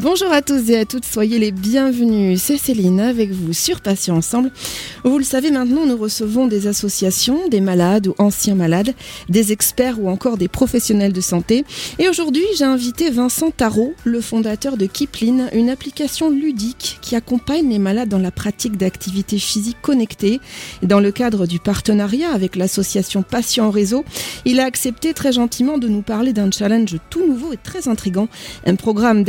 Bonjour à tous et à toutes, soyez les bienvenus. C'est Céline avec vous sur Patients Ensemble. Vous le savez maintenant, nous recevons des associations, des malades ou anciens malades, des experts ou encore des professionnels de santé. Et aujourd'hui, j'ai invité Vincent Tarot, le fondateur de Kipling, une application ludique qui accompagne les malades dans la pratique d'activités physiques connectées. Dans le cadre du partenariat avec l'association Patients en Réseau, il a accepté très gentiment de nous parler d'un challenge tout nouveau et très intrigant, un programme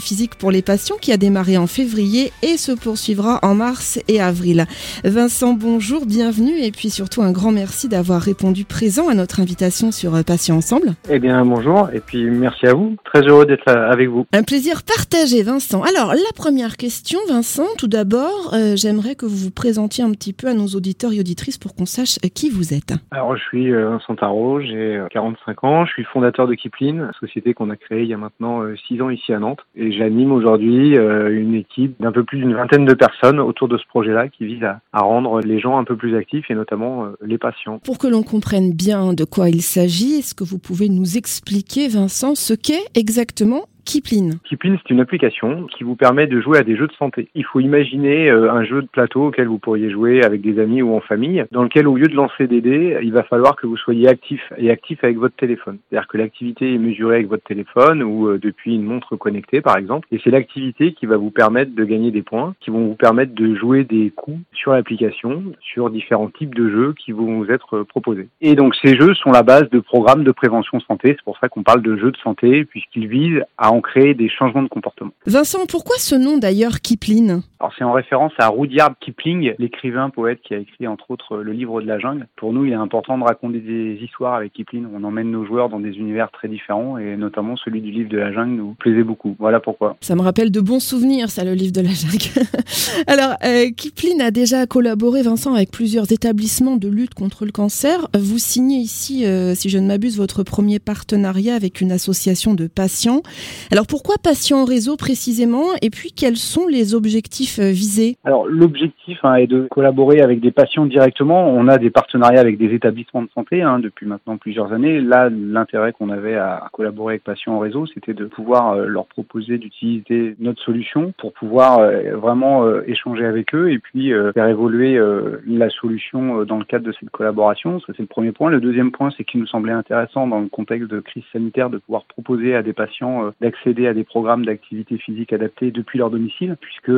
d'activité physique pour les patients qui a démarré en février et se poursuivra en mars et avril. Vincent, bonjour, bienvenue et puis surtout un grand merci d'avoir répondu présent à notre invitation sur euh, Patients Ensemble. Eh bien, bonjour et puis merci à vous. Très heureux d'être avec vous. Un plaisir partagé, Vincent. Alors, la première question, Vincent, tout d'abord, euh, j'aimerais que vous vous présentiez un petit peu à nos auditeurs et auditrices pour qu'on sache euh, qui vous êtes. Alors, je suis Vincent Tarot, j'ai 45 ans, je suis fondateur de Kipling, société qu'on a créée il y a maintenant 6 ans ici à Nantes et j'anime aujourd'hui une équipe d'un peu plus d'une vingtaine de personnes autour de ce projet-là qui vise à, à rendre les gens un peu plus actifs et notamment euh, les patients. Pour que l'on comprenne bien de quoi il s'agit, est-ce que vous pouvez nous expliquer, Vincent, ce qu'est exactement Kipling. Kipling, c'est une application qui vous permet de jouer à des jeux de santé. Il faut imaginer euh, un jeu de plateau auquel vous pourriez jouer avec des amis ou en famille, dans lequel au lieu de lancer des dés, il va falloir que vous soyez actif et actif avec votre téléphone. C'est-à-dire que l'activité est mesurée avec votre téléphone ou euh, depuis une montre connectée par exemple, et c'est l'activité qui va vous permettre de gagner des points, qui vont vous permettre de jouer des coups sur l'application, sur différents types de jeux qui vont vous être proposés. Et donc ces jeux sont la base de programmes de prévention santé, c'est pour ça qu'on parle de jeux de santé, puisqu'ils visent à créer des changements de comportement. Vincent, pourquoi ce nom d'ailleurs Kipling? Alors c'est en référence à Rudyard Kipling, l'écrivain poète qui a écrit entre autres le livre de la jungle. Pour nous, il est important de raconter des histoires avec Kipling. On emmène nos joueurs dans des univers très différents et notamment celui du livre de la jungle nous plaisait beaucoup. Voilà pourquoi. Ça me rappelle de bons souvenirs, ça, le livre de la jungle. Alors, euh, Kipling a déjà collaboré, Vincent, avec plusieurs établissements de lutte contre le cancer. Vous signez ici, euh, si je ne m'abuse, votre premier partenariat avec une association de patients. Alors pourquoi Patients en réseau précisément? Et puis quels sont les objectifs euh, Alors l'objectif hein, est de collaborer avec des patients directement. On a des partenariats avec des établissements de santé hein, depuis maintenant plusieurs années. Là, l'intérêt qu'on avait à collaborer avec Patients en réseau, c'était de pouvoir euh, leur proposer d'utiliser notre solution pour pouvoir euh, vraiment échanger avec eux et puis faire évoluer la solution dans le cadre de cette collaboration. Ça c'est le premier point. Le deuxième point, c'est qu'il nous semblait intéressant dans le contexte de crise sanitaire de pouvoir proposer à des patients d'accéder accéder à des programmes d'activité physique adaptés depuis leur domicile, puisque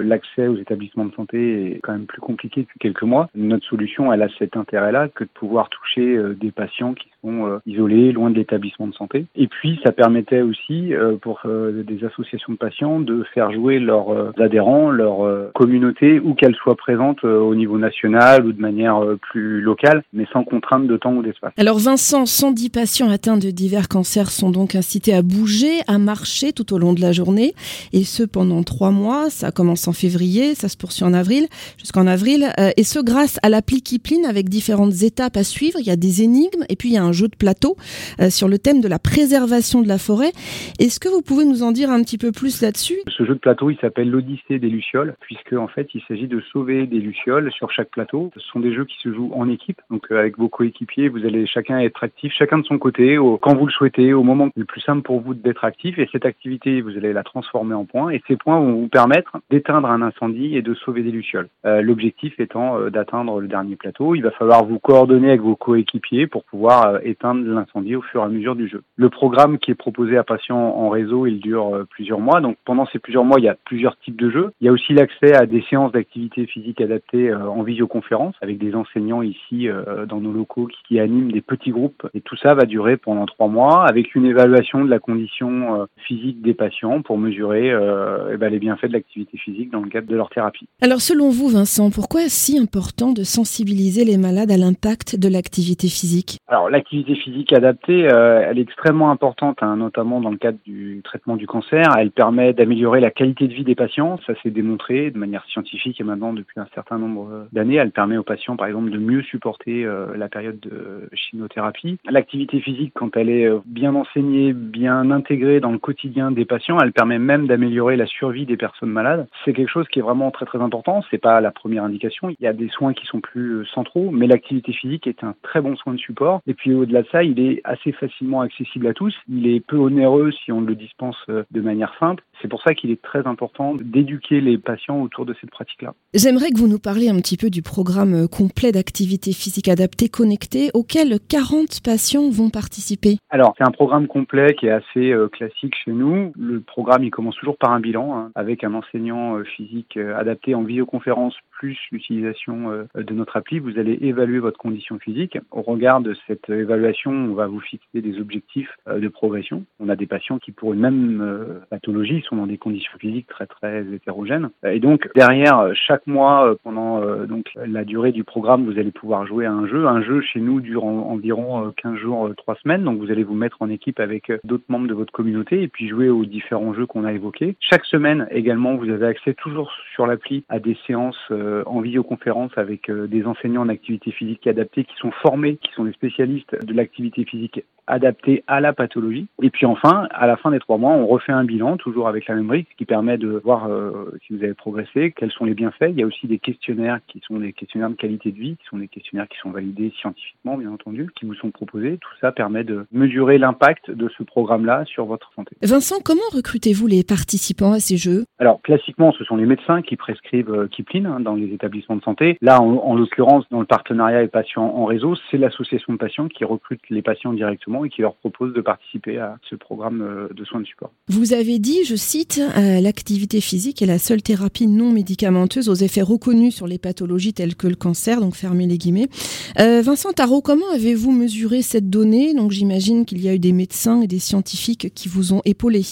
l'accès aux établissements de santé est quand même plus compliqué depuis quelques mois. Notre solution, elle a cet intérêt-là que de pouvoir toucher euh, des patients qui euh, isolés, loin de l'établissement de santé. Et puis, ça permettait aussi pour des associations de patients de faire jouer leurs adhérents, leur communauté, où qu'elle soit présente au niveau national ou de manière plus locale, mais sans contrainte de temps ou d'espace. Alors Vincent, 110 patients atteints de divers cancers sont donc incités à bouger, à marcher tout au long de la journée, et ce pendant trois mois. Ça commence en février, ça se poursuit en avril, jusqu'en avril, euh, et ce grâce à l'appli Kipling avec différentes étapes à suivre. Il y a des énigmes, et puis il y a un jeu de plateau euh, sur le thème de la préservation de la forêt. Est-ce que vous pouvez nous en dire un petit peu plus là-dessus? Ce jeu de plateau, il s'appelle l'Odyssée des Lucioles, puisque en fait, il s'agit de sauver des Lucioles sur chaque plateau. Ce sont des jeux qui se jouent en équipe, donc euh, avec vos coéquipiers, vous allez chacun être actif, chacun de son côté, quand vous le souhaitez, au moment le plus simple pour vous d'être actif et cette activité, vous allez la transformer en points et ces points vont vous permettre d'éteindre un incendie et de sauver des lucioles. Euh, l'objectif étant d'atteindre le dernier plateau. Il va falloir vous coordonner avec vos coéquipiers pour pouvoir éteindre l'incendie au fur et à mesure du jeu. Le programme qui est proposé à patients en réseau, il dure plusieurs mois. Donc pendant ces plusieurs mois, il y a plusieurs types de jeux. Il y a aussi l'accès à des séances d'activité physique adaptées en visioconférence avec des enseignants ici dans nos locaux qui, qui animent des petits groupes. Et tout ça va durer pendant trois mois avec une évaluation de la condition euh, physique des patients pour mesurer euh, eh ben, les bienfaits de l'activité physique dans le cadre de leur thérapie. Alors selon vous, Vincent, pourquoi est-ce si important de sensibiliser les malades à l'impact de l'activité physique? Alors l'activité physique adaptée, euh, elle est extrêmement importante, hein, notamment dans le cadre du traitement du cancer. Elle permet d'améliorer la qualité de vie des patients, ça s'est démontré de manière scientifique et maintenant depuis un certain nombre d'années. Elle permet aux patients, par exemple, de mieux supporter la période de chimiothérapie. L'activité physique, quand elle est bien enseignée, bien intégrée dans le quotidien des patients. Elle permet même d'améliorer la survie des personnes malades. C'est quelque chose qui est vraiment très très important. C'est pas la première indication. Il y a des soins qui sont plus euh, centraux, mais l'activité physique est un très bon soin de support. Et puis au-delà de ça, il est assez facilement accessible à tous. Il est peu onéreux si on le dispense euh, de manière simple. C'est pour ça qu'il est très important d'éduquer les patients autour de cette pratique-là. J'aimerais que vous nous parliez un petit peu du programme complet d'activité physique adaptée connectée auquel 40 patients vont participer. Alors, c'est un programme complet qui est assez euh, classique chez nous. Le programme, il commence toujours par un bilan hein, avec un enseignant euh, physique euh, adapté en visioconférence plus l'utilisation de notre appli. Vous allez évaluer votre condition physique. Au regard de cette évaluation, on va vous fixer des objectifs de progression. On a des patients qui, pour une même pathologie, sont dans des conditions physiques très très hétérogènes. Et donc, derrière, chaque mois, pendant donc la durée du programme, vous allez pouvoir jouer à un jeu. Un jeu chez nous dure environ 15 jours, 3 semaines. Donc, vous allez vous mettre en équipe avec d'autres membres de votre communauté et puis jouer aux différents jeux qu'on a évoqués. Chaque semaine également, vous avez accès toujours sur l'appli à des séances euh, en vidéoconférence avec euh, des enseignants en activité physique adaptée qui sont formés, qui sont des spécialistes de l'activité physique adaptée à la pathologie. Et puis enfin, à la fin des trois mois, on refait un bilan, toujours avec la même brique, qui permet de voir euh, si vous avez progressé, quels sont les bienfaits. Il y a aussi des questionnaires qui sont des questionnaires de qualité de vie, qui sont des questionnaires qui sont validés scientifiquement, bien entendu, qui vous sont proposés. Tout ça permet de mesurer l'impact de ce programme-là sur votre santé. Vincent, comment recrutez-vous les participants à ces jeux? Alors, classiquement, ce sont les médecins qui prescrivent euh, Kipling hein, dans les établissements de santé. Là, en, l'occurrence, dans le partenariat et patients en réseau, c'est l'association de patients qui recrute les patients directement et qui leur propose de participer à ce programme euh, de soins de support. Vous avez dit, je cite, euh, l'activité physique est la seule thérapie non médicamenteuse aux effets reconnus sur les pathologies telles que le cancer, donc fermez les guillemets. Vincent Tarot, comment avez-vous mesuré cette donnée? Donc j'imagine qu'il y a eu des médecins et des scientifiques qui vous ont épaulé.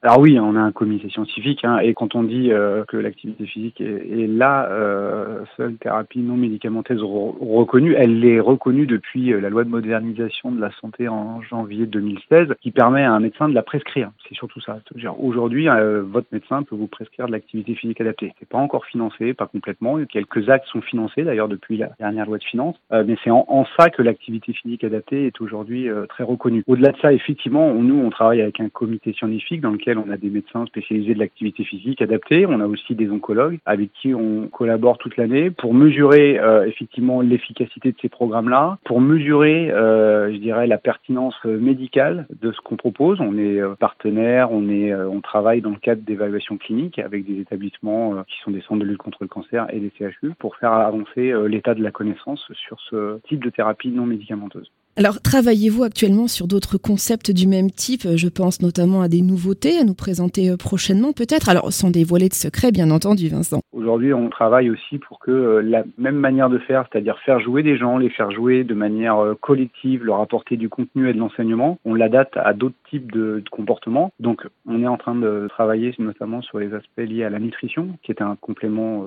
Alors oui, on a un comité scientifique, hein, et quand on dit euh, que l'activité physique est, la euh, seule thérapie non médicamenteuse reconnue, elle est reconnue depuis euh, la loi de modernisation de la santé en janvier 2016, qui permet à un médecin de la prescrire. C'est surtout ça. Aujourd'hui, votre médecin peut vous prescrire de l'activité physique adaptée. C'est pas encore financé, pas complètement. Quelques actes sont financés d'ailleurs depuis la dernière loi de finances, mais c'est en, en, ça que l'activité physique adaptée est aujourd'hui très reconnue. Au-delà de ça, effectivement, nous on travaille avec un comité scientifique dans lequel on a des médecins spécialisés de l'activité physique adaptée. On a aussi des oncologues avec qui on collabore toute l'année pour mesurer euh, effectivement l'efficacité de ces programmes-là, pour mesurer, euh, je dirais, la pertinence médicale de ce qu'on propose. On est euh, partenaire, on est, on travaille dans le cadre d'évaluation clinique avec des établissements qui sont des centres de lutte contre le cancer et des CHU pour faire avancer l'état de la connaissance sur ce type de thérapie non médicamenteuse. Alors, travaillez-vous actuellement sur d'autres concepts du même type? Je pense notamment à des nouveautés à nous présenter euh, prochainement, peut-être. Alors, sans dévoiler de secrets, bien entendu, Vincent. Aujourd'hui, on travaille aussi pour que euh, la même manière de faire, c'est-à-dire faire jouer des gens, les faire jouer de manière euh, collective, leur apporter du contenu et de l'enseignement, on l'adapte à d'autres types de, comportements. Donc, on est en train de travailler notamment sur les aspects liés à la nutrition, qui est un complément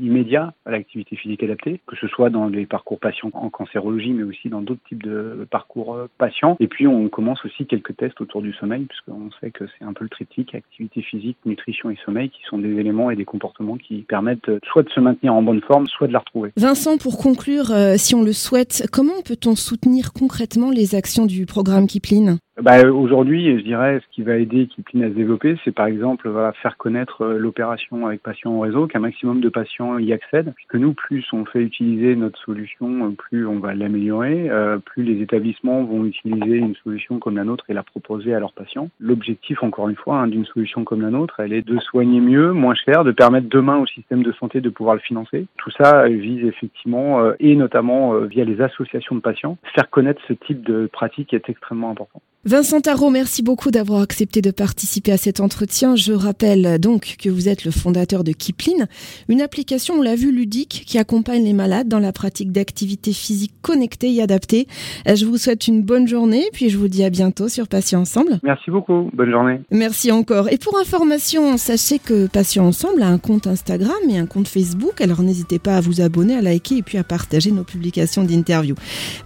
immédiat à l'activité physique adaptée, que ce soit dans les parcours patients en cancérologie, mais aussi dans d'autres types de parcours euh, patients. Et puis on commence aussi quelques tests autour du sommeil, puisqu'on sait que c'est un peu le triptyque activité physique, nutrition et sommeil, qui sont des éléments et des comportements qui permettent euh, soit de se maintenir en bonne forme, soit de la retrouver. Vincent, pour conclure, euh, si on le souhaite, comment peut-on soutenir concrètement les actions du programme Kipling? Bah, Aujourd'hui, je dirais, ce qui va aider Kipling à se développer, c'est par exemple faire connaître l'opération avec patients en réseau, qu'un maximum de patients y accèdent. Puisque nous, plus on fait utiliser notre solution, plus on va l'améliorer, euh, plus les établissements vont utiliser une solution comme la nôtre et la proposer à leurs patients. L'objectif, encore une fois, hein, d'une solution comme la nôtre, elle est de soigner mieux, moins cher, de permettre demain au système de santé de pouvoir le financer. Tout ça vise effectivement, euh, et notamment euh, via les associations de patients, faire connaître ce type de pratique est extrêmement important. Vincent Tarot, merci beaucoup d'avoir accepté de participer à cet entretien. Je rappelle donc que vous êtes le fondateur de Kipling, une application, on l'a vu, ludique qui accompagne les malades dans la pratique d'activités physiques connectées et adaptées. Euh, je vous souhaite une bonne journée, puis je vous dis à bientôt sur Patient Ensemble. Merci beaucoup, bonne journée. Merci encore. Et pour information, sachez que Patient Ensemble a un compte Instagram et un compte Facebook, alors n'hésitez pas à vous abonner, à liker et puis à partager nos publications d'interviews.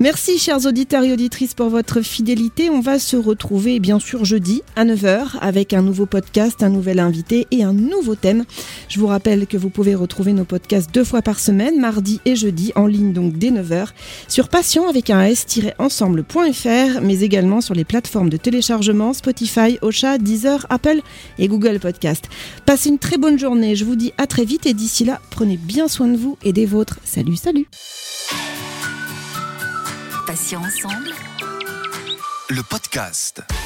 Merci chers auditeurs et auditrices pour votre fidélité. On va se retrouver bien sûr jeudi à 9h avec un nouveau podcast, un nouvel invité et un nouveau thème. Je vous rappelle que vous pouvez retrouver nos podcasts deux fois par semaine, mardi et jeudi, en ligne donc dès 9h, sur patient avec un s-ensemble.fr, mais également sur les plateformes de téléchargement Spotify, Ocha, Deezer, Apple et Google Podcast. Passez une très bonne journée, je vous dis à très vite et d'ici là, prenez bien soin de vous et des vôtres. Salut, salut Le podcast.